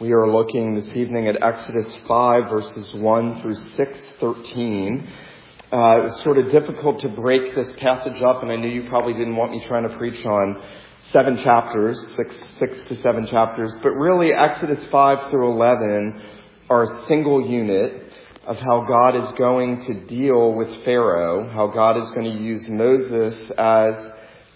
We are looking this evening at Exodus 5 verses 1 through 613. Uh, it's sort of difficult to break this passage up, and I knew you probably didn't want me trying to preach on seven chapters, six, six to seven chapters, but really Exodus 5 through 11 are a single unit of how God is going to deal with Pharaoh, how God is going to use Moses as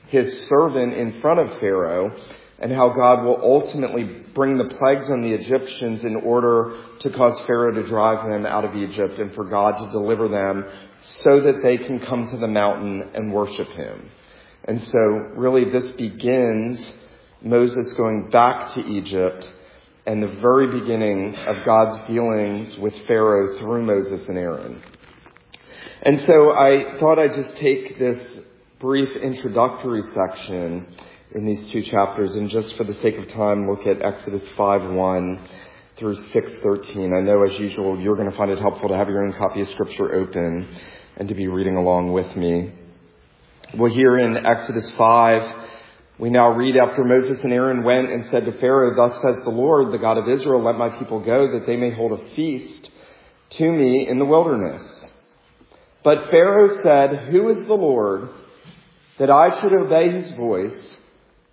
his servant in front of Pharaoh, and how God will ultimately bring the plagues on the Egyptians in order to cause Pharaoh to drive them out of Egypt and for God to deliver them so that they can come to the mountain and worship him. And so really this begins Moses going back to Egypt and the very beginning of God's dealings with Pharaoh through Moses and Aaron. And so I thought I'd just take this brief introductory section in these two chapters and just for the sake of time look at Exodus 5:1 through 6:13. I know as usual you're going to find it helpful to have your own copy of scripture open and to be reading along with me. Well here in Exodus 5 we now read after Moses and Aaron went and said to Pharaoh, Thus says the Lord, the God of Israel, let my people go that they may hold a feast to me in the wilderness. But Pharaoh said, Who is the Lord that I should obey his voice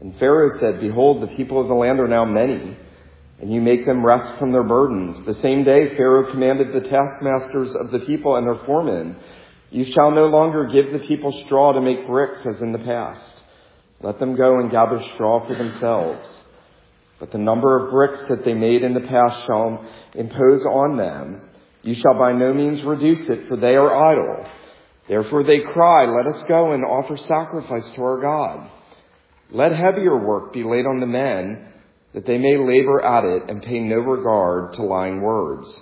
And Pharaoh said, Behold, the people of the land are now many, and you make them rest from their burdens. The same day Pharaoh commanded the taskmasters of the people and their foremen, You shall no longer give the people straw to make bricks as in the past. Let them go and gather straw for themselves. But the number of bricks that they made in the past shall impose on them. You shall by no means reduce it, for they are idle. Therefore they cry, Let us go and offer sacrifice to our God. Let heavier work be laid on the men, that they may labor at it and pay no regard to lying words.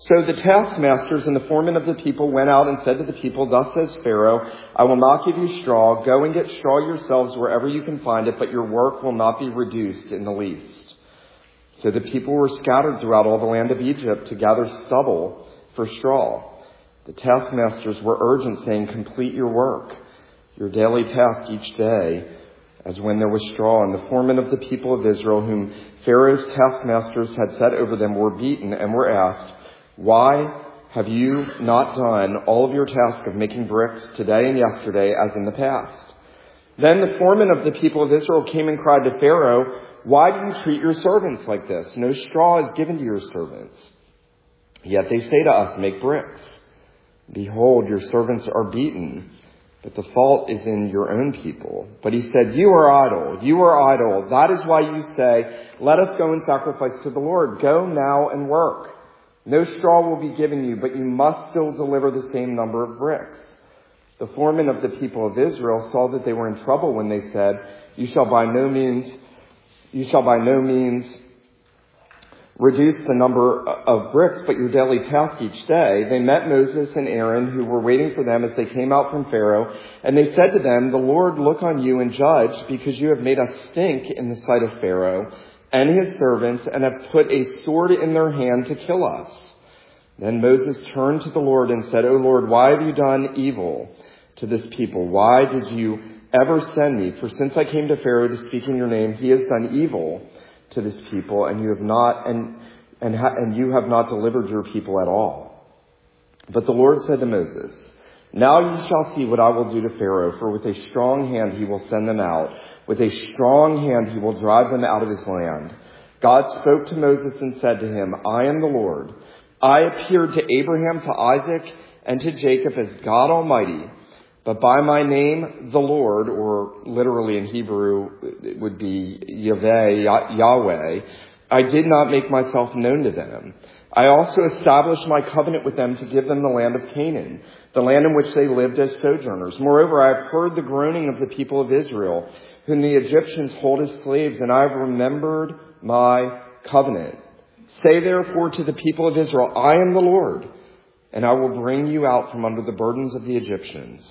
So the taskmasters and the foremen of the people went out and said to the people, Thus says Pharaoh, I will not give you straw. Go and get straw yourselves wherever you can find it, but your work will not be reduced in the least. So the people were scattered throughout all the land of Egypt to gather stubble for straw. The taskmasters were urgent, saying, Complete your work your daily task each day as when there was straw, and the foremen of the people of Israel, whom Pharaoh's taskmasters had set over them, were beaten and were asked, Why have you not done all of your task of making bricks today and yesterday as in the past? Then the foreman of the people of Israel came and cried to Pharaoh, Why do you treat your servants like this? No straw is given to your servants. Yet they say to us, Make bricks. Behold, your servants are beaten but the fault is in your own people. But he said, you are idle. You are idle. That is why you say, let us go and sacrifice to the Lord. Go now and work. No straw will be given you, but you must still deliver the same number of bricks. The foreman of the people of Israel saw that they were in trouble when they said, you shall by no means, you shall by no means reduce the number of bricks, but your daily task each day. They met Moses and Aaron, who were waiting for them as they came out from Pharaoh, and they said to them, The Lord look on you and judge, because you have made us stink in the sight of Pharaoh and his servants, and have put a sword in their hand to kill us. Then Moses turned to the Lord and said, O Lord, why have you done evil to this people? Why did you ever send me? For since I came to Pharaoh to speak in your name, he has done evil to this people, and you have not, and, and, ha, and you have not delivered your people at all. But the Lord said to Moses, Now you shall see what I will do to Pharaoh, for with a strong hand he will send them out. With a strong hand he will drive them out of his land. God spoke to Moses and said to him, I am the Lord. I appeared to Abraham, to Isaac, and to Jacob as God Almighty. But by my name, the Lord, or literally in Hebrew, it would be Yahweh, Yahweh, I did not make myself known to them. I also established my covenant with them to give them the land of Canaan, the land in which they lived as sojourners. Moreover, I have heard the groaning of the people of Israel, whom the Egyptians hold as slaves, and I have remembered my covenant. Say therefore to the people of Israel, I am the Lord, and I will bring you out from under the burdens of the Egyptians,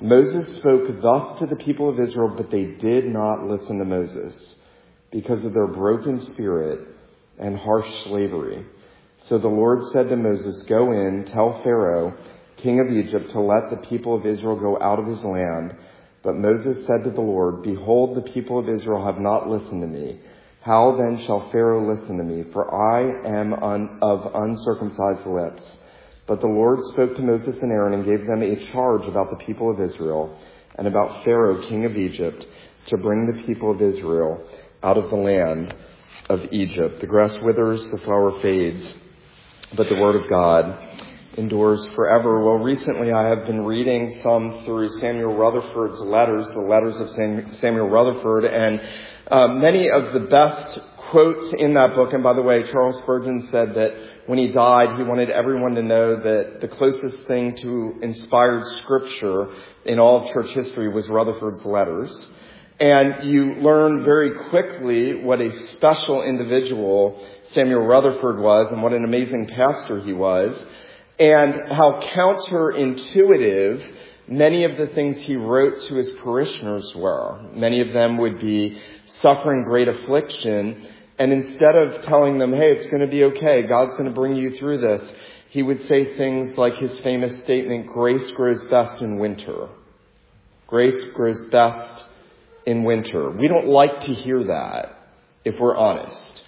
Moses spoke thus to the people of Israel, but they did not listen to Moses because of their broken spirit and harsh slavery. So the Lord said to Moses, Go in, tell Pharaoh, king of Egypt, to let the people of Israel go out of his land. But Moses said to the Lord, Behold, the people of Israel have not listened to me. How then shall Pharaoh listen to me? For I am un- of uncircumcised lips. But the Lord spoke to Moses and Aaron and gave them a charge about the people of Israel and about Pharaoh, king of Egypt, to bring the people of Israel out of the land of Egypt. The grass withers, the flower fades, but the word of God endures forever. Well, recently I have been reading some through Samuel Rutherford's letters, the letters of Samuel Rutherford, and uh, many of the best quotes in that book, and by the way, Charles Spurgeon said that when he died, he wanted everyone to know that the closest thing to inspired scripture in all of church history was Rutherford's letters. And you learn very quickly what a special individual Samuel Rutherford was and what an amazing pastor he was and how counterintuitive many of the things he wrote to his parishioners were. Many of them would be suffering great affliction, and instead of telling them, hey, it's going to be okay, God's going to bring you through this, he would say things like his famous statement, grace grows best in winter. Grace grows best in winter. We don't like to hear that, if we're honest.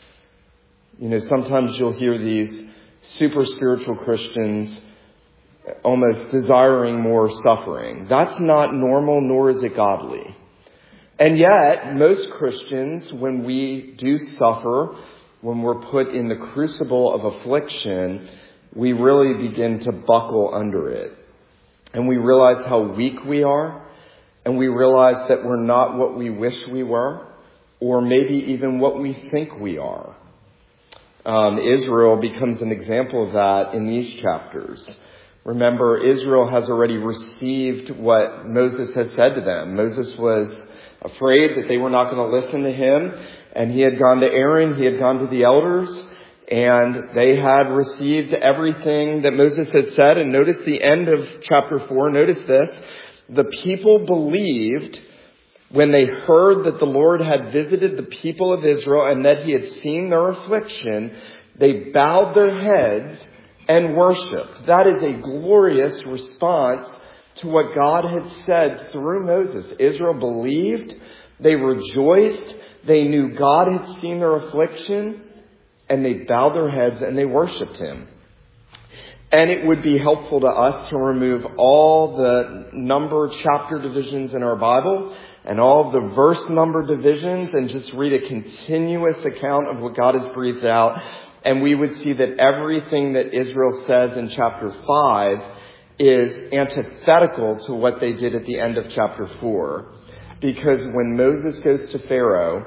You know, sometimes you'll hear these super spiritual Christians almost desiring more suffering. That's not normal, nor is it godly. And yet, most Christians, when we do suffer, when we're put in the crucible of affliction, we really begin to buckle under it. And we realize how weak we are, and we realize that we're not what we wish we were, or maybe even what we think we are. Um, Israel becomes an example of that in these chapters. Remember, Israel has already received what Moses has said to them. Moses was afraid that they were not going to listen to him, and he had gone to Aaron, he had gone to the elders, and they had received everything that Moses had said. And notice the end of chapter 4, notice this. The people believed when they heard that the Lord had visited the people of Israel and that he had seen their affliction, they bowed their heads and worshiped. That is a glorious response to what God had said through Moses. Israel believed, they rejoiced, they knew God had seen their affliction, and they bowed their heads and they worshiped him. And it would be helpful to us to remove all the number chapter divisions in our Bible and all the verse number divisions and just read a continuous account of what God has breathed out. And we would see that everything that Israel says in chapter 5 is antithetical to what they did at the end of chapter 4. Because when Moses goes to Pharaoh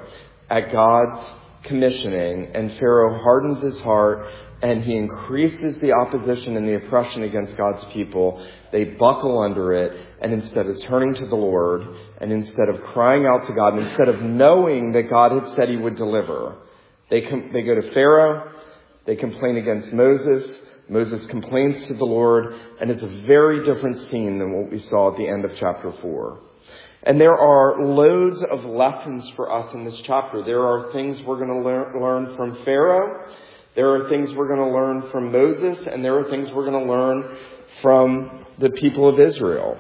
at God's commissioning and Pharaoh hardens his heart and he increases the opposition and the oppression against God's people, they buckle under it, and instead of turning to the Lord, and instead of crying out to God, and instead of knowing that God had said he would deliver, they, com- they go to Pharaoh, they complain against Moses, Moses complains to the Lord, and it's a very different scene than what we saw at the end of chapter 4. And there are loads of lessons for us in this chapter. There are things we're going to learn, learn from Pharaoh. There are things we're going to learn from Moses, and there are things we're going to learn from the people of Israel.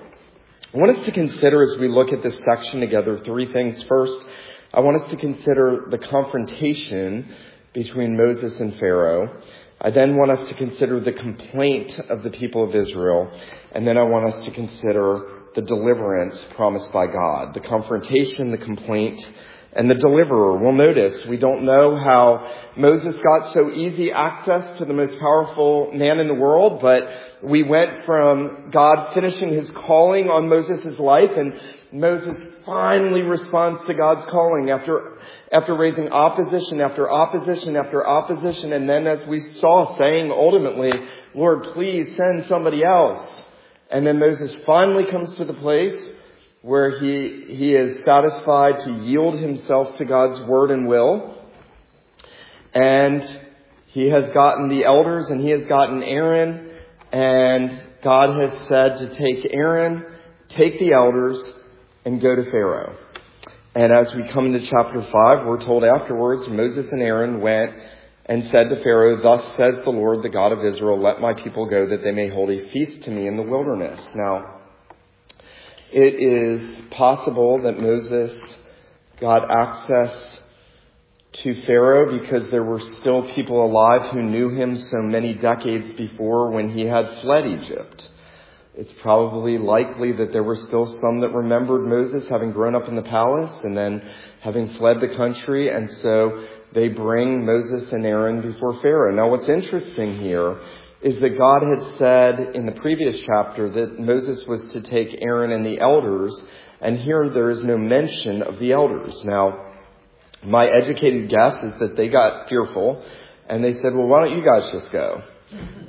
I want us to consider as we look at this section together three things. First, I want us to consider the confrontation between Moses and Pharaoh. I then want us to consider the complaint of the people of Israel. And then I want us to consider the deliverance promised by God. The confrontation, the complaint, and the deliverer. We'll notice we don't know how Moses got so easy access to the most powerful man in the world, but we went from God finishing his calling on Moses' life and Moses finally responds to God's calling after, after raising opposition after opposition after opposition and then as we saw saying ultimately, Lord, please send somebody else. And then Moses finally comes to the place where he, he is satisfied to yield himself to God's word and will. And he has gotten the elders and he has gotten Aaron and God has said to take Aaron, take the elders, and go to Pharaoh. And as we come into chapter 5, we're told afterwards Moses and Aaron went and said to Pharaoh, Thus says the Lord, the God of Israel, let my people go that they may hold a feast to me in the wilderness. Now, it is possible that Moses got access to Pharaoh because there were still people alive who knew him so many decades before when he had fled Egypt. It's probably likely that there were still some that remembered Moses having grown up in the palace and then having fled the country, and so they bring Moses and Aaron before Pharaoh. Now what's interesting here is that God had said in the previous chapter that Moses was to take Aaron and the elders, and here there is no mention of the elders. Now, my educated guess is that they got fearful and they said, well, why don't you guys just go?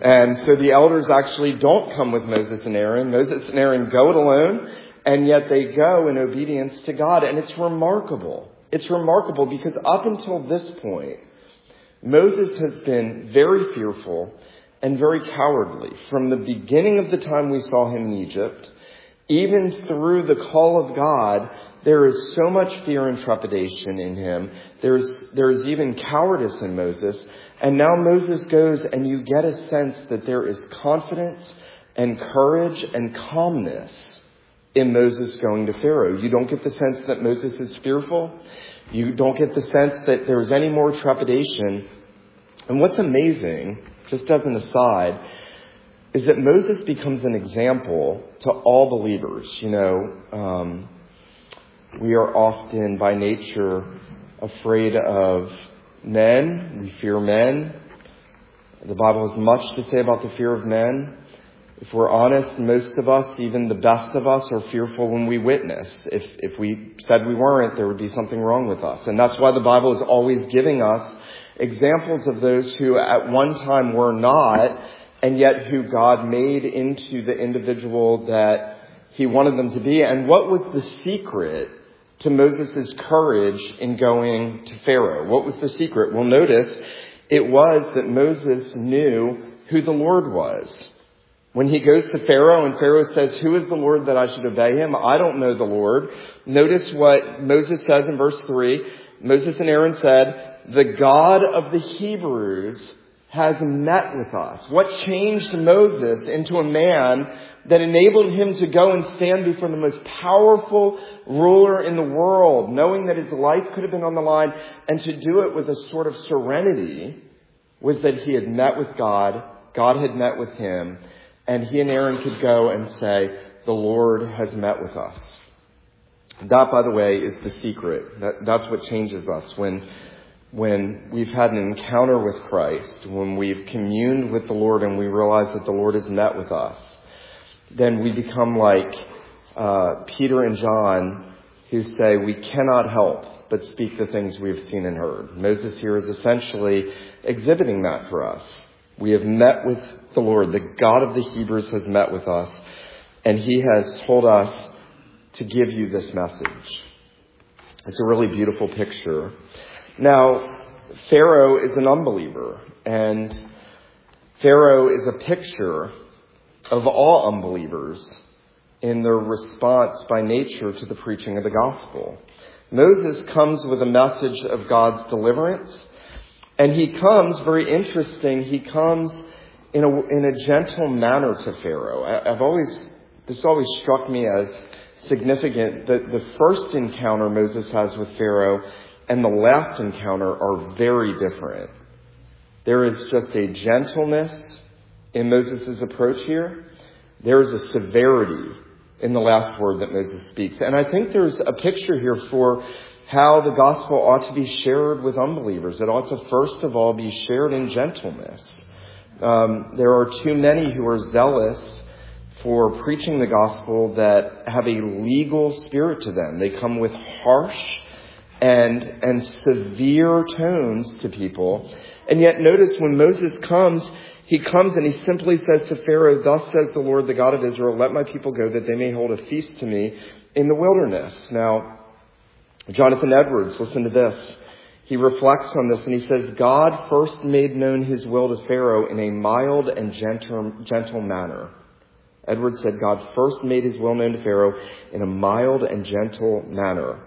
And so the elders actually don't come with Moses and Aaron. Moses and Aaron go it alone, and yet they go in obedience to God. And it's remarkable. It's remarkable because up until this point, Moses has been very fearful and very cowardly. From the beginning of the time we saw him in Egypt, even through the call of God, there is so much fear and trepidation in him. There's, there's even cowardice in Moses. And now Moses goes and you get a sense that there is confidence and courage and calmness in Moses going to Pharaoh. You don't get the sense that Moses is fearful. You don't get the sense that there's any more trepidation. And what's amazing, just as an aside, is that Moses becomes an example to all believers. You know, um, we are often by nature afraid of men. We fear men. The Bible has much to say about the fear of men. If we're honest, most of us, even the best of us, are fearful when we witness. If, if we said we weren't, there would be something wrong with us. And that's why the Bible is always giving us examples of those who at one time were not, and yet who God made into the individual that He wanted them to be. And what was the secret to Moses' courage in going to Pharaoh? What was the secret? Well, notice it was that Moses knew who the Lord was. When he goes to Pharaoh and Pharaoh says, who is the Lord that I should obey him? I don't know the Lord. Notice what Moses says in verse 3. Moses and Aaron said, the God of the Hebrews has met with us. What changed Moses into a man that enabled him to go and stand before the most powerful ruler in the world, knowing that his life could have been on the line, and to do it with a sort of serenity was that he had met with God, God had met with him, and he and Aaron could go and say, the Lord has met with us. That, by the way, is the secret. That, that's what changes us when, when we've had an encounter with Christ, when we've communed with the Lord and we realize that the Lord has met with us. Then we become like uh, Peter and John, who say we cannot help but speak the things we have seen and heard. Moses here is essentially exhibiting that for us. We have met with the Lord. The God of the Hebrews has met with us, and He has told us to give you this message. It's a really beautiful picture. Now, Pharaoh is an unbeliever, and Pharaoh is a picture of all unbelievers in their response by nature to the preaching of the gospel. Moses comes with a message of God's deliverance, and he comes, very interesting, he comes in a, in a gentle manner to Pharaoh. I, I've always, this always struck me as significant that the first encounter Moses has with Pharaoh and the last encounter are very different. There is just a gentleness in Moses' approach here. There is a severity in the last word that Moses speaks. And I think there's a picture here for how the gospel ought to be shared with unbelievers. It ought to first of all be shared in gentleness. Um, there are too many who are zealous for preaching the gospel that have a legal spirit to them. They come with harsh and, and severe tones to people. And yet notice when Moses comes, he comes and he simply says to Pharaoh, Thus says the Lord, the God of Israel, let my people go that they may hold a feast to me in the wilderness. Now, Jonathan Edwards, listen to this. He reflects on this and he says, God first made known his will to Pharaoh in a mild and gentle, gentle manner. Edwards said God first made his will known to Pharaoh in a mild and gentle manner.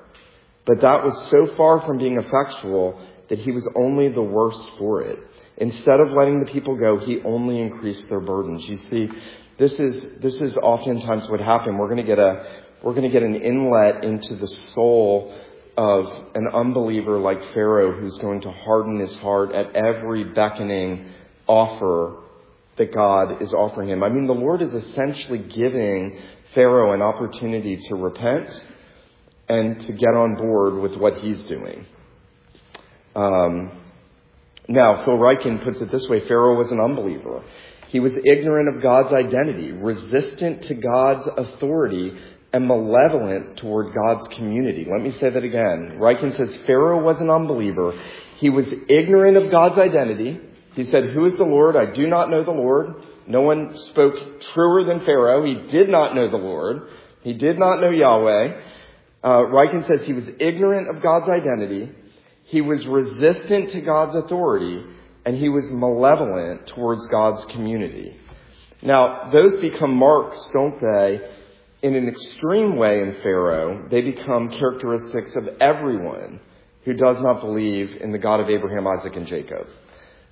But that was so far from being effectual that he was only the worse for it. Instead of letting the people go, he only increased their burdens. You see, this is, this is oftentimes what happened. We're going to get a, we're going to get an inlet into the soul of an unbeliever like Pharaoh who's going to harden his heart at every beckoning offer that God is offering him. I mean, the Lord is essentially giving Pharaoh an opportunity to repent and to get on board with what he's doing. Um, now, Phil Ryken puts it this way Pharaoh was an unbeliever. He was ignorant of God's identity, resistant to God's authority, and malevolent toward God's community. Let me say that again. Ryken says Pharaoh was an unbeliever. He was ignorant of God's identity. He said, Who is the Lord? I do not know the Lord. No one spoke truer than Pharaoh. He did not know the Lord. He did not know Yahweh. Uh, says he was ignorant of God's identity. He was resistant to God's authority and he was malevolent towards God's community. Now, those become marks, don't they, in an extreme way in Pharaoh. They become characteristics of everyone who does not believe in the God of Abraham, Isaac, and Jacob.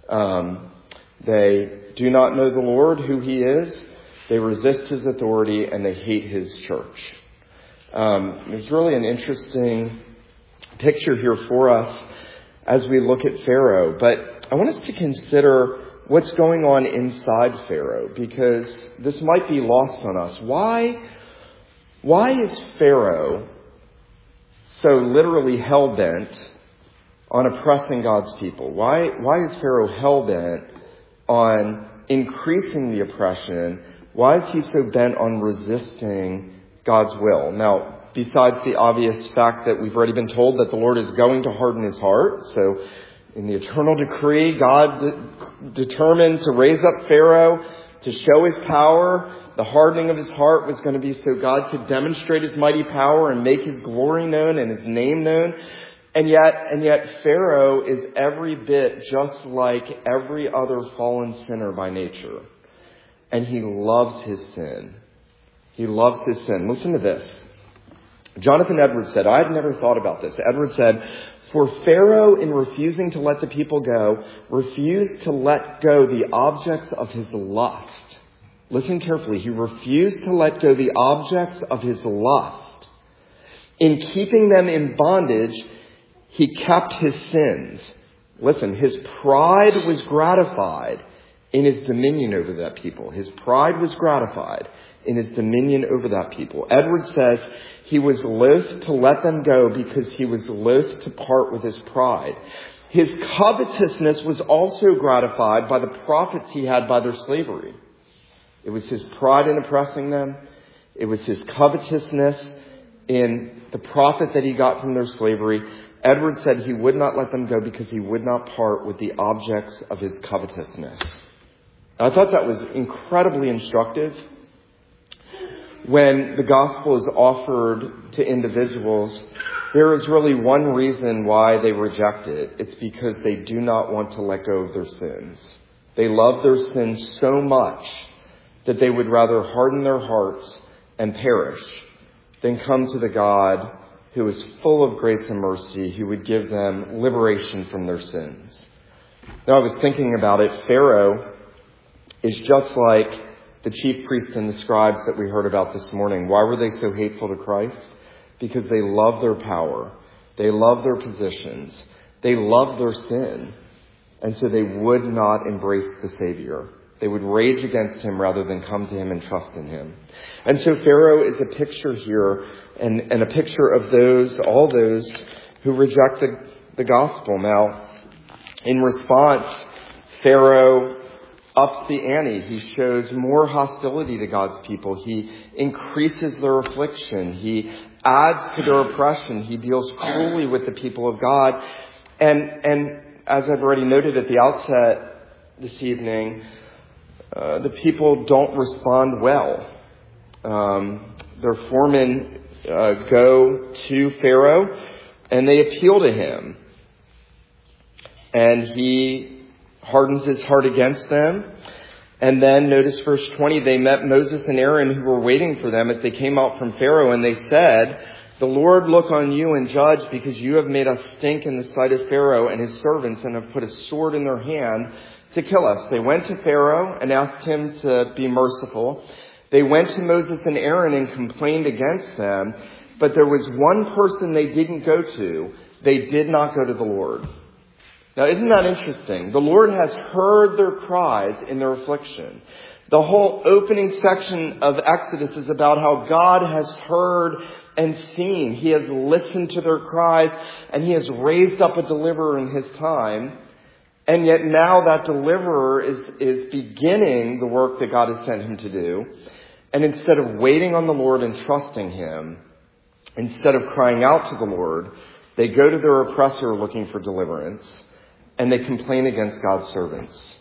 Um, they do not know the Lord, who he is. They resist his authority and they hate his church. Um, there's really an interesting picture here for us as we look at Pharaoh. But I want us to consider what's going on inside Pharaoh because this might be lost on us. Why, why is Pharaoh so literally hell bent on oppressing God's people? Why, why is Pharaoh hell bent on increasing the oppression? Why is he so bent on resisting God's will? Now, besides the obvious fact that we've already been told that the Lord is going to harden his heart. So in the eternal decree, God de- determined to raise up Pharaoh to show his power. The hardening of his heart was going to be so God could demonstrate his mighty power and make his glory known and his name known. And yet, and yet Pharaoh is every bit just like every other fallen sinner by nature. And he loves his sin. He loves his sin. Listen to this. Jonathan Edwards said, I had never thought about this. Edwards said, for Pharaoh, in refusing to let the people go, refused to let go the objects of his lust. Listen carefully. He refused to let go the objects of his lust. In keeping them in bondage, he kept his sins. Listen, his pride was gratified in his dominion over that people. His pride was gratified in his dominion over that people. Edward says he was loath to let them go because he was loath to part with his pride. His covetousness was also gratified by the profits he had by their slavery. It was his pride in oppressing them. It was his covetousness in the profit that he got from their slavery. Edward said he would not let them go because he would not part with the objects of his covetousness. I thought that was incredibly instructive when the gospel is offered to individuals, there is really one reason why they reject it. It's because they do not want to let go of their sins. They love their sins so much that they would rather harden their hearts and perish than come to the God who is full of grace and mercy, who would give them liberation from their sins. Now I was thinking about it. Pharaoh is just like the chief priests and the scribes that we heard about this morning. Why were they so hateful to Christ? Because they love their power. They love their positions. They love their sin. And so they would not embrace the Savior. They would rage against him rather than come to him and trust in him. And so Pharaoh is a picture here and, and a picture of those, all those who reject the, the gospel. Now, in response, Pharaoh ups the ante. He shows more hostility to God's people. He increases their affliction. He adds to their oppression. He deals cruelly with the people of God. And, and as I've already noted at the outset this evening, uh, the people don't respond well. Um, their foremen uh, go to Pharaoh and they appeal to him. And he hardens his heart against them. And then notice verse 20, they met Moses and Aaron who were waiting for them as they came out from Pharaoh and they said, the Lord look on you and judge because you have made us stink in the sight of Pharaoh and his servants and have put a sword in their hand to kill us. They went to Pharaoh and asked him to be merciful. They went to Moses and Aaron and complained against them, but there was one person they didn't go to. They did not go to the Lord. Now isn't that interesting? The Lord has heard their cries in their affliction. The whole opening section of Exodus is about how God has heard and seen. He has listened to their cries and he has raised up a deliverer in his time. And yet now that deliverer is, is beginning the work that God has sent him to do. And instead of waiting on the Lord and trusting him, instead of crying out to the Lord, they go to their oppressor looking for deliverance and they complain against God's servants.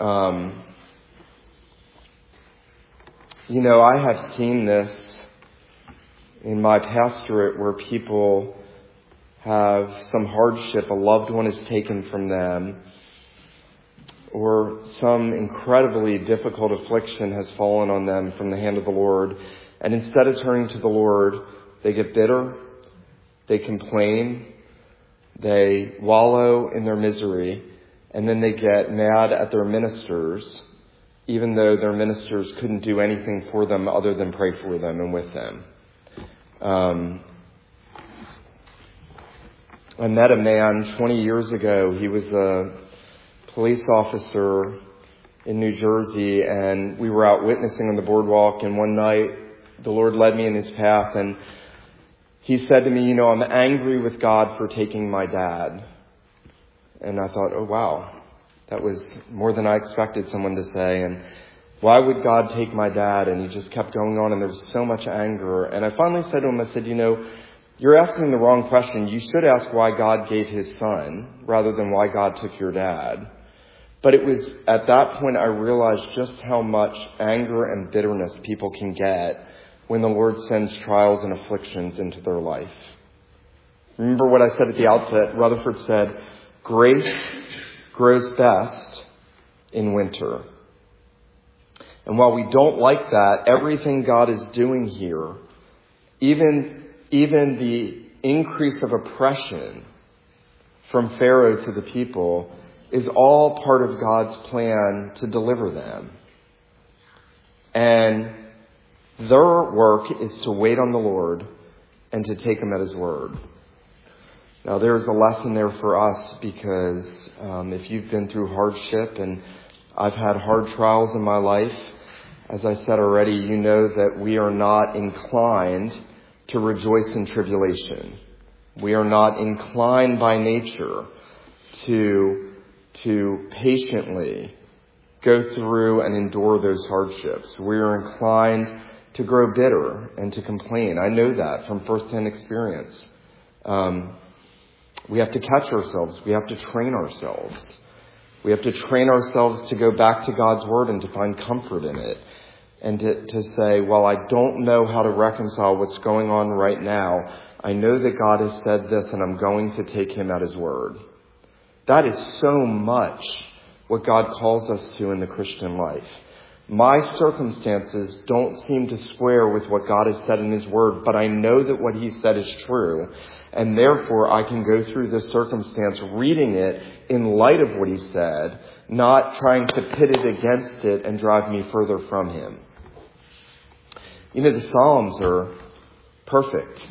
Um, you know, I have seen this in my pastorate where people have some hardship, a loved one is taken from them, or some incredibly difficult affliction has fallen on them from the hand of the Lord, and instead of turning to the Lord, they get bitter, they complain, they wallow in their misery, and then they get mad at their ministers even though their ministers couldn't do anything for them other than pray for them and with them. Um, I met a man 20 years ago. He was a police officer in New Jersey, and we were out witnessing on the boardwalk. And one night, the Lord led me in His path, and He said to me, "You know, I'm angry with God for taking my dad." And I thought, "Oh wow, that was more than I expected someone to say. And why would God take my dad? And he just kept going on and there was so much anger. And I finally said to him, I said, you know, you're asking the wrong question. You should ask why God gave his son rather than why God took your dad. But it was at that point I realized just how much anger and bitterness people can get when the Lord sends trials and afflictions into their life. Remember what I said at the outset? Rutherford said, grace grows best in winter. And while we don't like that, everything God is doing here, even, even the increase of oppression from Pharaoh to the people, is all part of God's plan to deliver them. And their work is to wait on the Lord and to take him at his word. Now there's a lesson there for us because um, if you've been through hardship and I've had hard trials in my life, as I said already, you know that we are not inclined to rejoice in tribulation. We are not inclined by nature to, to patiently go through and endure those hardships. We are inclined to grow bitter and to complain. I know that from firsthand experience. Um, we have to catch ourselves. We have to train ourselves. We have to train ourselves to go back to God's Word and to find comfort in it. And to, to say, well, I don't know how to reconcile what's going on right now. I know that God has said this and I'm going to take Him at His Word. That is so much what God calls us to in the Christian life. My circumstances don't seem to square with what God has said in His Word, but I know that what He said is true. And therefore, I can go through this circumstance reading it in light of what He said, not trying to pit it against it and drive me further from Him. You know, the Psalms are perfect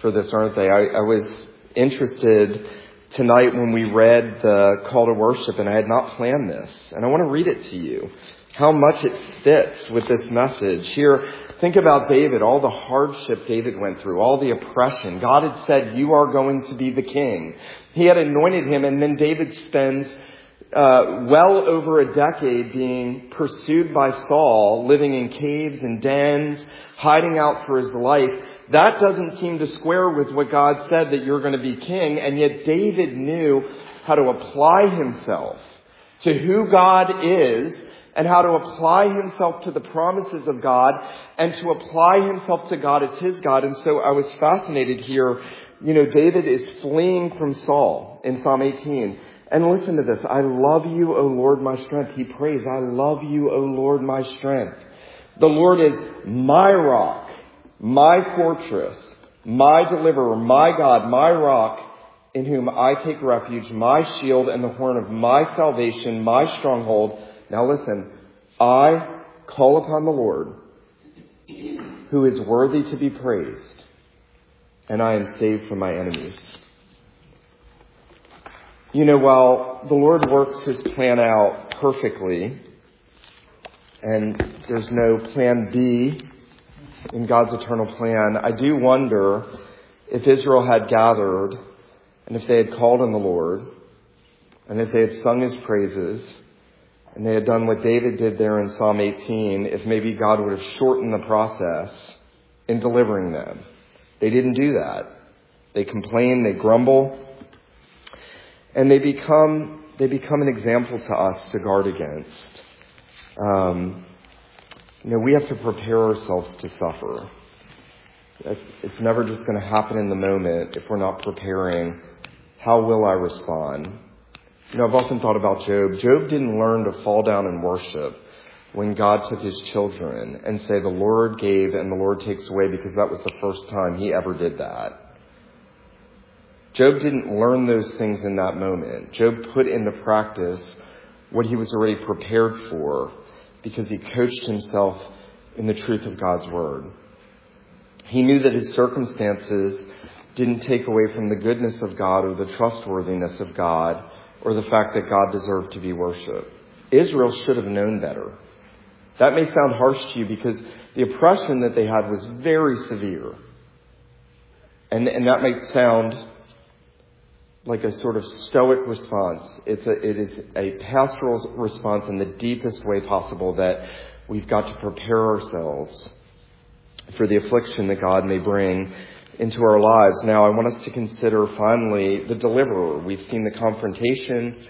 for this, aren't they? I, I was interested tonight when we read the call to worship, and I had not planned this. And I want to read it to you. How much it fits with this message. Here, think about David, all the hardship David went through, all the oppression. God had said, you are going to be the king. He had anointed him and then David spends uh, well over a decade being pursued by Saul, living in caves and dens, hiding out for his life. That doesn't seem to square with what God said that you're going to be king, and yet David knew how to apply himself to who God is and how to apply himself to the promises of God and to apply himself to God as his God. And so I was fascinated here. You know, David is fleeing from Saul in Psalm 18. And listen to this. I love you, O Lord, my strength. He prays, I love you, O Lord, my strength. The Lord is my rock, my fortress, my deliverer, my God, my rock, in whom I take refuge, my shield and the horn of my salvation, my stronghold. Now listen, I call upon the Lord, who is worthy to be praised, and I am saved from my enemies. You know, while the Lord works his plan out perfectly, and there's no plan B in God's eternal plan, I do wonder if Israel had gathered and if they had called on the Lord and if they had sung his praises and they had done what David did there in Psalm 18, if maybe God would have shortened the process in delivering them. They didn't do that. They complain, they grumble, and they become they become an example to us to guard against. Um, you know, we have to prepare ourselves to suffer. It's, it's never just going to happen in the moment if we're not preparing. How will I respond? You know, I've often thought about Job. Job didn't learn to fall down and worship when God took his children and say, the Lord gave and the Lord takes away because that was the first time he ever did that. Job didn't learn those things in that moment. Job put into practice what he was already prepared for because he coached himself in the truth of God's word. He knew that his circumstances didn't take away from the goodness of God or the trustworthiness of God or the fact that God deserved to be worshiped. Israel should have known better. That may sound harsh to you because the oppression that they had was very severe. And, and that might sound like a sort of stoic response. It's a, it is a pastoral response in the deepest way possible that we've got to prepare ourselves for the affliction that God may bring into our lives. Now, I want us to consider finally the deliverer. We've seen the confrontation,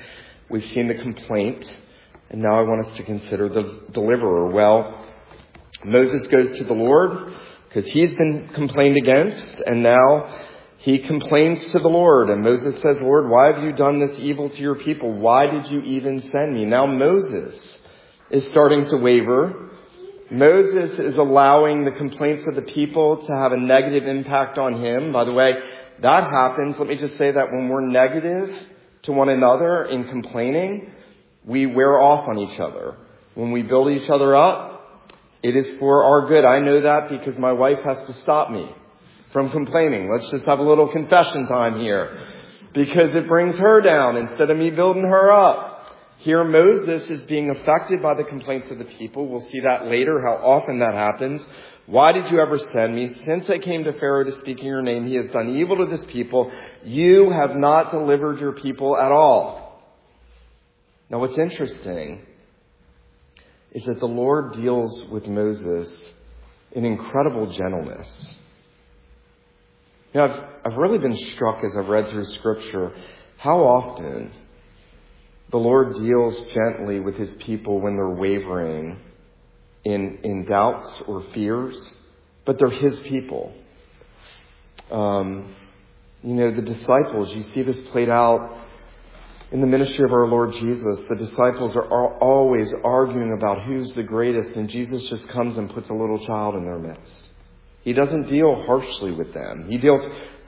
we've seen the complaint, and now I want us to consider the deliverer. Well, Moses goes to the Lord because he's been complained against, and now he complains to the Lord, and Moses says, Lord, why have you done this evil to your people? Why did you even send me? Now Moses is starting to waver. Moses is allowing the complaints of the people to have a negative impact on him. By the way, that happens. Let me just say that when we're negative to one another in complaining, we wear off on each other. When we build each other up, it is for our good. I know that because my wife has to stop me from complaining. Let's just have a little confession time here. Because it brings her down instead of me building her up. Here Moses is being affected by the complaints of the people. We'll see that later, how often that happens. Why did you ever send me? Since I came to Pharaoh to speak in your name, he has done evil to this people. You have not delivered your people at all. Now what's interesting is that the Lord deals with Moses in incredible gentleness. You know, I've, I've really been struck as I've read through Scripture how often the Lord deals gently with His people when they're wavering in, in doubts or fears, but they're His people. Um, you know, the disciples, you see this played out in the ministry of our Lord Jesus. The disciples are always arguing about who's the greatest, and Jesus just comes and puts a little child in their midst. He doesn't deal harshly with them. He deals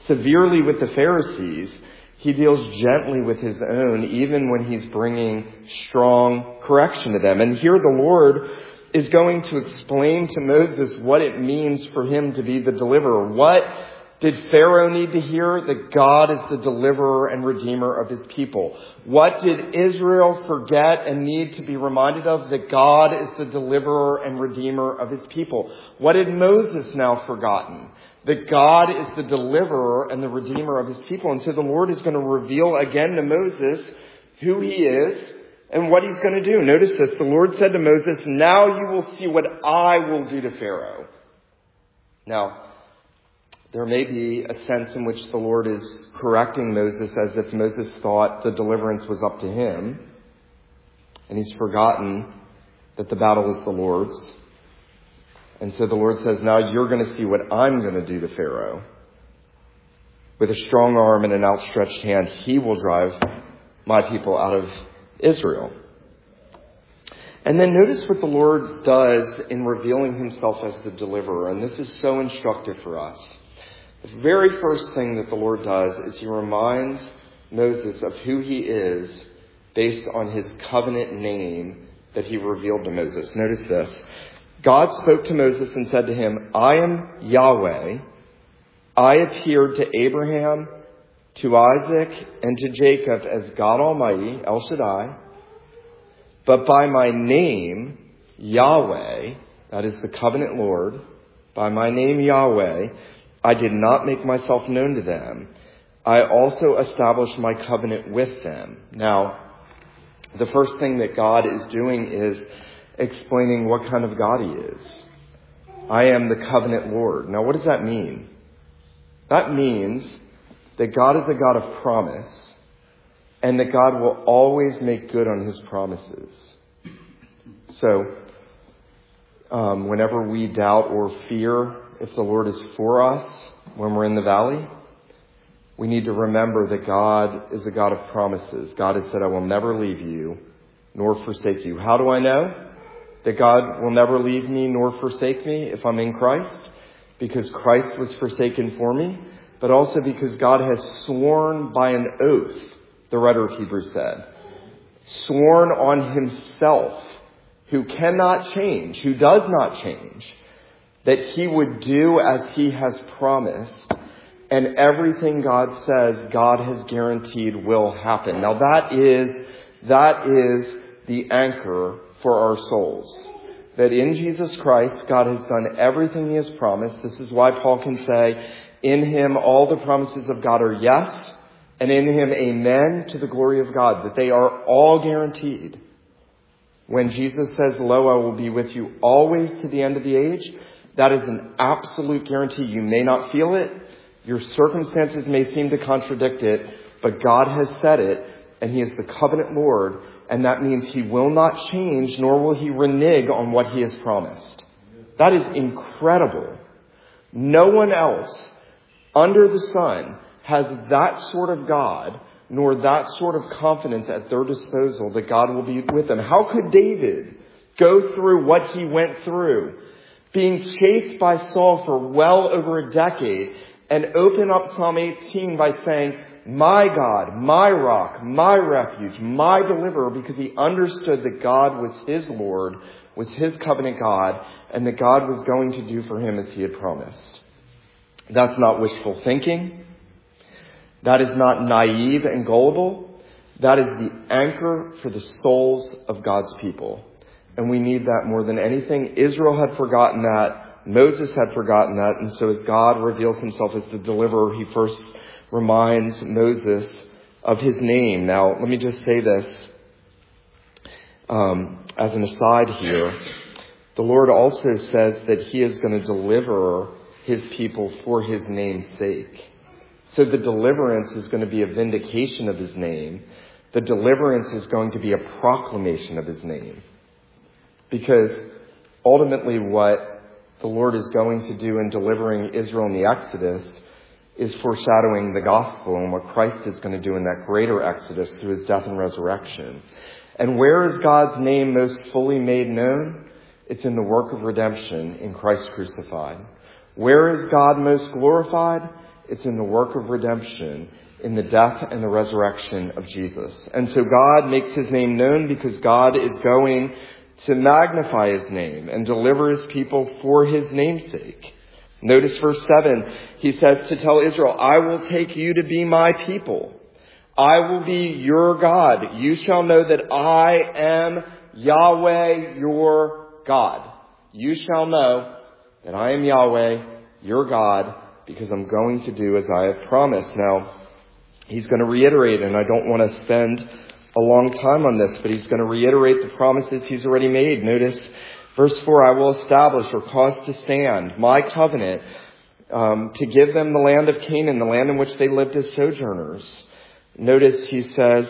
severely with the Pharisees. He deals gently with his own, even when he's bringing strong correction to them. And here the Lord is going to explain to Moses what it means for him to be the deliverer. What did Pharaoh need to hear? That God is the deliverer and redeemer of his people. What did Israel forget and need to be reminded of? That God is the deliverer and redeemer of his people. What had Moses now forgotten? That God is the deliverer and the redeemer of his people. And so the Lord is going to reveal again to Moses who he is and what he's going to do. Notice this. The Lord said to Moses, now you will see what I will do to Pharaoh. Now, there may be a sense in which the Lord is correcting Moses as if Moses thought the deliverance was up to him, and he's forgotten that the battle is the Lord's. And so the Lord says, now you're going to see what I'm going to do to Pharaoh. With a strong arm and an outstretched hand, he will drive my people out of Israel. And then notice what the Lord does in revealing himself as the deliverer. And this is so instructive for us. The very first thing that the Lord does is he reminds Moses of who he is based on his covenant name that he revealed to Moses. Notice this. God spoke to Moses and said to him, I am Yahweh. I appeared to Abraham, to Isaac, and to Jacob as God Almighty, El Shaddai. But by my name, Yahweh, that is the covenant Lord, by my name Yahweh, I did not make myself known to them. I also established my covenant with them. Now, the first thing that God is doing is explaining what kind of God He is. I am the covenant Lord. Now, what does that mean? That means that God is a God of promise and that God will always make good on His promises. So, um, whenever we doubt or fear if the Lord is for us when we're in the valley, we need to remember that God is a God of promises. God has said, I will never leave you nor forsake you. How do I know that God will never leave me nor forsake me if I'm in Christ? Because Christ was forsaken for me, but also because God has sworn by an oath, the writer of Hebrews said, sworn on himself, who cannot change, who does not change, that he would do as he has promised. And everything God says, God has guaranteed will happen. Now that is, that is the anchor for our souls. That in Jesus Christ, God has done everything he has promised. This is why Paul can say, in him all the promises of God are yes, and in him amen to the glory of God. That they are all guaranteed. When Jesus says, lo, I will be with you always to the end of the age, that is an absolute guarantee. You may not feel it. Your circumstances may seem to contradict it, but God has said it, and He is the covenant Lord, and that means He will not change, nor will He renege on what He has promised. That is incredible. No one else under the sun has that sort of God, nor that sort of confidence at their disposal that God will be with them. How could David go through what he went through being chased by Saul for well over a decade and open up Psalm 18 by saying, my God, my rock, my refuge, my deliverer, because he understood that God was his Lord, was his covenant God, and that God was going to do for him as he had promised. That's not wishful thinking. That is not naive and gullible. That is the anchor for the souls of God's people. And we need that more than anything. Israel had forgotten that. Moses had forgotten that. And so as God reveals himself as the deliverer, he first reminds Moses of his name. Now, let me just say this um, as an aside here. The Lord also says that he is going to deliver his people for his name's sake. So the deliverance is going to be a vindication of his name. The deliverance is going to be a proclamation of his name. Because ultimately what the Lord is going to do in delivering Israel in the Exodus is foreshadowing the gospel and what Christ is going to do in that greater Exodus through his death and resurrection. And where is God's name most fully made known? It's in the work of redemption in Christ crucified. Where is God most glorified? It's in the work of redemption in the death and the resurrection of Jesus. And so God makes his name known because God is going to magnify his name and deliver his people for his name's sake. Notice verse 7. He says to tell Israel, I will take you to be my people. I will be your God. You shall know that I am Yahweh your God. You shall know that I am Yahweh your God because I'm going to do as I have promised. Now, he's going to reiterate, and I don't want to spend a long time on this, but he's going to reiterate the promises he's already made. Notice verse 4, I will establish or cause to stand my covenant um, to give them the land of Canaan, the land in which they lived as sojourners. Notice he says,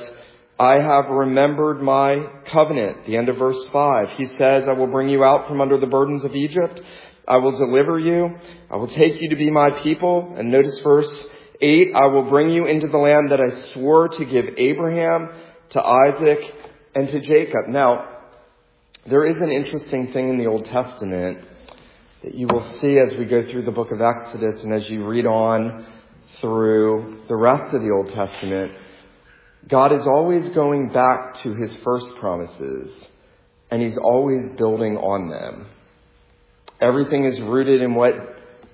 I have remembered my covenant. The end of verse 5. He says, I will bring you out from under the burdens of Egypt. I will deliver you. I will take you to be my people. And notice verse 8, I will bring you into the land that I swore to give Abraham, to Isaac, and to Jacob. Now, there is an interesting thing in the Old Testament that you will see as we go through the book of Exodus and as you read on through the rest of the Old Testament. God is always going back to his first promises and he's always building on them. Everything is rooted in what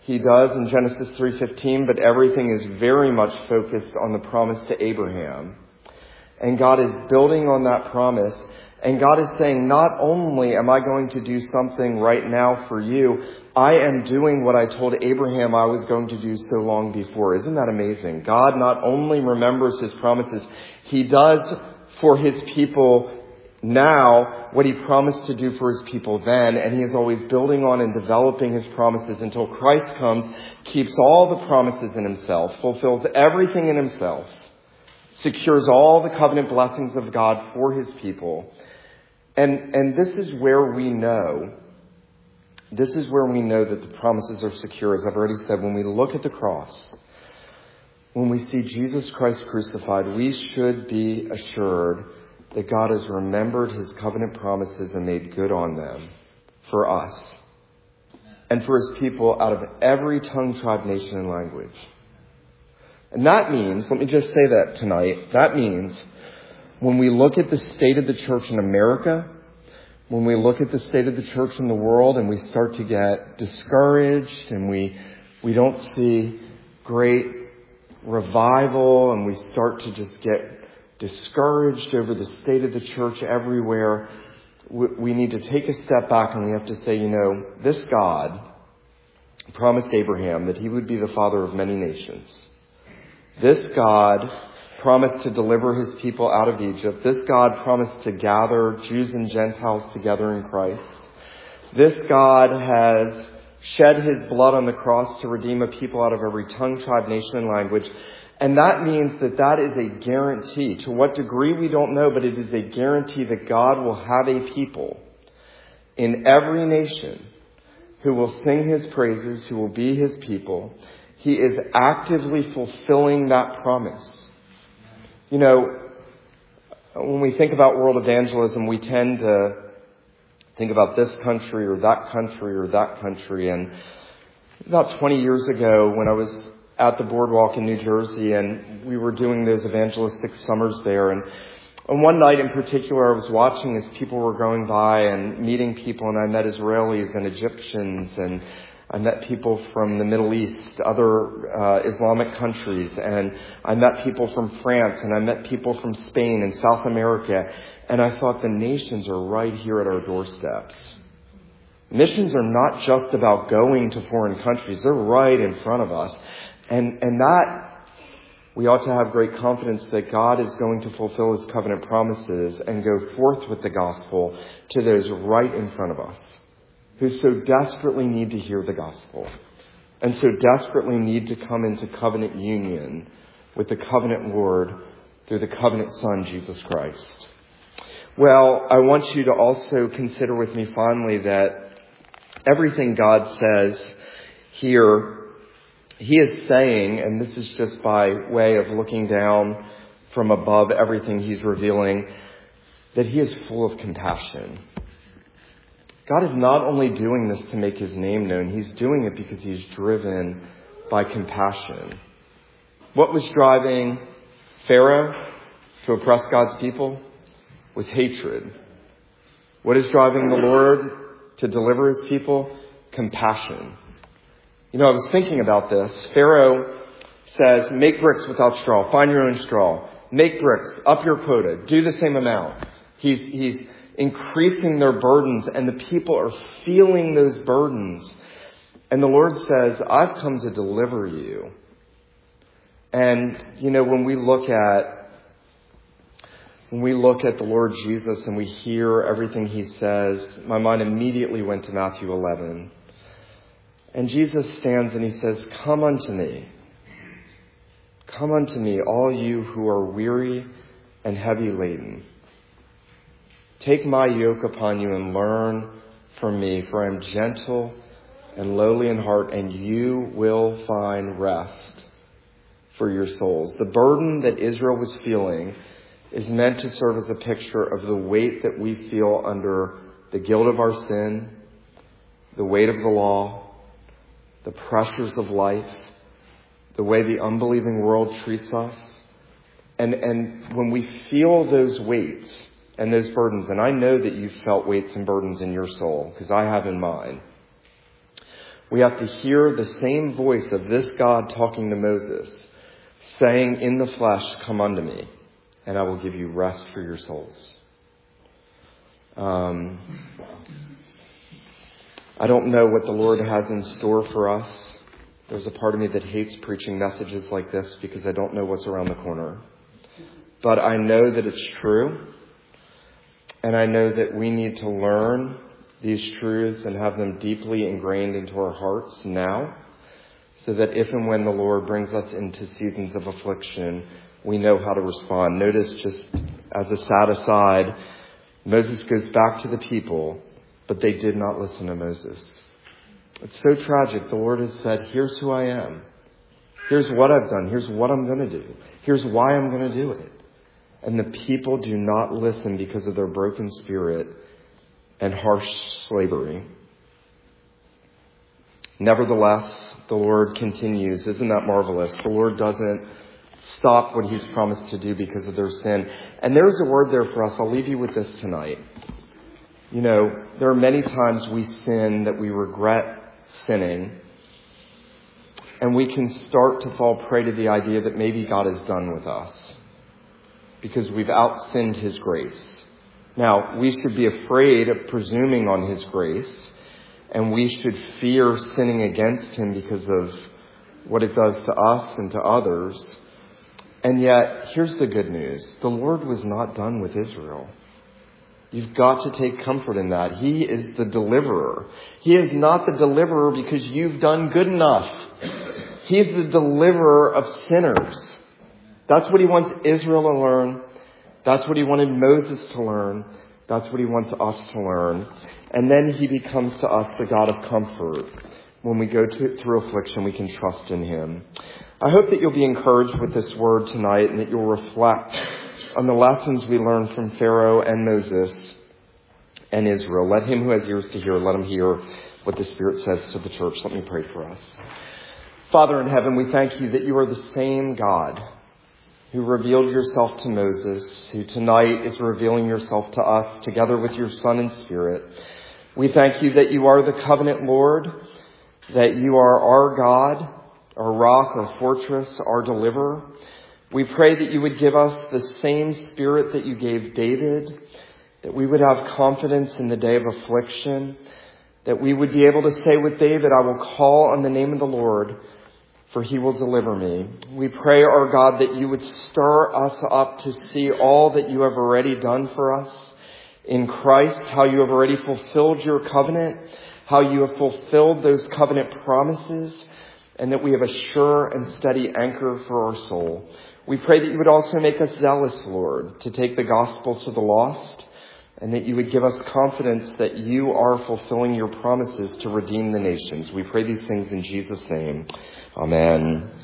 he does in Genesis 3:15, but everything is very much focused on the promise to Abraham. And God is building on that promise, and God is saying, not only am I going to do something right now for you, I am doing what I told Abraham I was going to do so long before. Isn't that amazing? God not only remembers his promises, he does for his people now what he promised to do for his people then, and he is always building on and developing his promises until Christ comes, keeps all the promises in himself, fulfills everything in himself, secures all the covenant blessings of God for his people. And, and this is where we know, this is where we know that the promises are secure. As I've already said, when we look at the cross, when we see Jesus Christ crucified, we should be assured that God has remembered his covenant promises and made good on them for us and for his people out of every tongue, tribe, nation, and language. And that means, let me just say that tonight, that means when we look at the state of the church in America, when we look at the state of the church in the world and we start to get discouraged and we, we don't see great revival and we start to just get discouraged over the state of the church everywhere, we need to take a step back and we have to say, you know, this God promised Abraham that he would be the father of many nations. This God promised to deliver his people out of Egypt. This God promised to gather Jews and Gentiles together in Christ. This God has shed his blood on the cross to redeem a people out of every tongue, tribe, nation, and language. And that means that that is a guarantee. To what degree we don't know, but it is a guarantee that God will have a people in every nation who will sing his praises, who will be his people. He is actively fulfilling that promise. You know, when we think about world evangelism, we tend to think about this country or that country or that country. And about 20 years ago, when I was at the boardwalk in New Jersey and we were doing those evangelistic summers there and and one night in particular, I was watching as people were going by and meeting people, and I met Israelis and Egyptians, and I met people from the Middle East, other uh, Islamic countries, and I met people from France, and I met people from Spain and South America, and I thought the nations are right here at our doorsteps. Missions are not just about going to foreign countries, they're right in front of us. And, and that, we ought to have great confidence that God is going to fulfill his covenant promises and go forth with the gospel to those right in front of us who so desperately need to hear the gospel and so desperately need to come into covenant union with the covenant Lord through the covenant Son, Jesus Christ. Well, I want you to also consider with me finally that everything God says here he is saying, and this is just by way of looking down from above everything he's revealing, that he is full of compassion. God is not only doing this to make his name known, he's doing it because he's driven by compassion. What was driving Pharaoh to oppress God's people was hatred. What is driving the Lord to deliver his people? Compassion. You know, I was thinking about this. Pharaoh says, make bricks without straw. Find your own straw. Make bricks. Up your quota. Do the same amount. He's, he's increasing their burdens and the people are feeling those burdens. And the Lord says, I've come to deliver you. And, you know, when we look at when we look at the Lord Jesus and we hear everything he says, my mind immediately went to Matthew 11. And Jesus stands and he says, Come unto me. Come unto me, all you who are weary and heavy laden. Take my yoke upon you and learn from me, for I am gentle and lowly in heart, and you will find rest for your souls. The burden that Israel was feeling is meant to serve as a picture of the weight that we feel under the guilt of our sin, the weight of the law, the pressures of life, the way the unbelieving world treats us. And, and when we feel those weights and those burdens, and I know that you've felt weights and burdens in your soul, because I have in mine, we have to hear the same voice of this God talking to Moses, saying in the flesh, Come unto me and I will give you rest for your souls. Um, I don't know what the Lord has in store for us. There's a part of me that hates preaching messages like this because I don't know what's around the corner. But I know that it's true. And I know that we need to learn these truths and have them deeply ingrained into our hearts now so that if and when the Lord brings us into seasons of affliction, we know how to respond. Notice just as a sad aside, Moses goes back to the people, but they did not listen to Moses. It's so tragic. The Lord has said, here's who I am. Here's what I've done. Here's what I'm going to do. Here's why I'm going to do it. And the people do not listen because of their broken spirit and harsh slavery. Nevertheless, the Lord continues. Isn't that marvelous? The Lord doesn't stop what he's promised to do because of their sin. And there's a word there for us. I'll leave you with this tonight. You know, there are many times we sin that we regret sinning. And we can start to fall prey to the idea that maybe God is done with us because we've outsinned his grace. Now, we should be afraid of presuming on his grace and we should fear sinning against him because of what it does to us and to others. And yet, here's the good news. The Lord was not done with Israel. You've got to take comfort in that. He is the deliverer. He is not the deliverer because you've done good enough. He is the deliverer of sinners. That's what he wants Israel to learn. That's what he wanted Moses to learn. That's what he wants us to learn. And then he becomes to us the God of comfort. When we go to, through affliction, we can trust in him. I hope that you'll be encouraged with this word tonight and that you'll reflect on the lessons we learned from Pharaoh and Moses and Israel. Let him who has ears to hear, let him hear what the Spirit says to the church. Let me pray for us. Father in heaven, we thank you that you are the same God who revealed yourself to Moses, who tonight is revealing yourself to us together with your Son and Spirit. We thank you that you are the covenant Lord, that you are our God, our rock, our fortress, our deliverer. We pray that you would give us the same spirit that you gave David, that we would have confidence in the day of affliction, that we would be able to say with David, I will call on the name of the Lord, for he will deliver me. We pray, our God, that you would stir us up to see all that you have already done for us in Christ, how you have already fulfilled your covenant, how you have fulfilled those covenant promises, and that we have a sure and steady anchor for our soul. We pray that you would also make us zealous, Lord, to take the gospel to the lost, and that you would give us confidence that you are fulfilling your promises to redeem the nations. We pray these things in Jesus' name. Amen.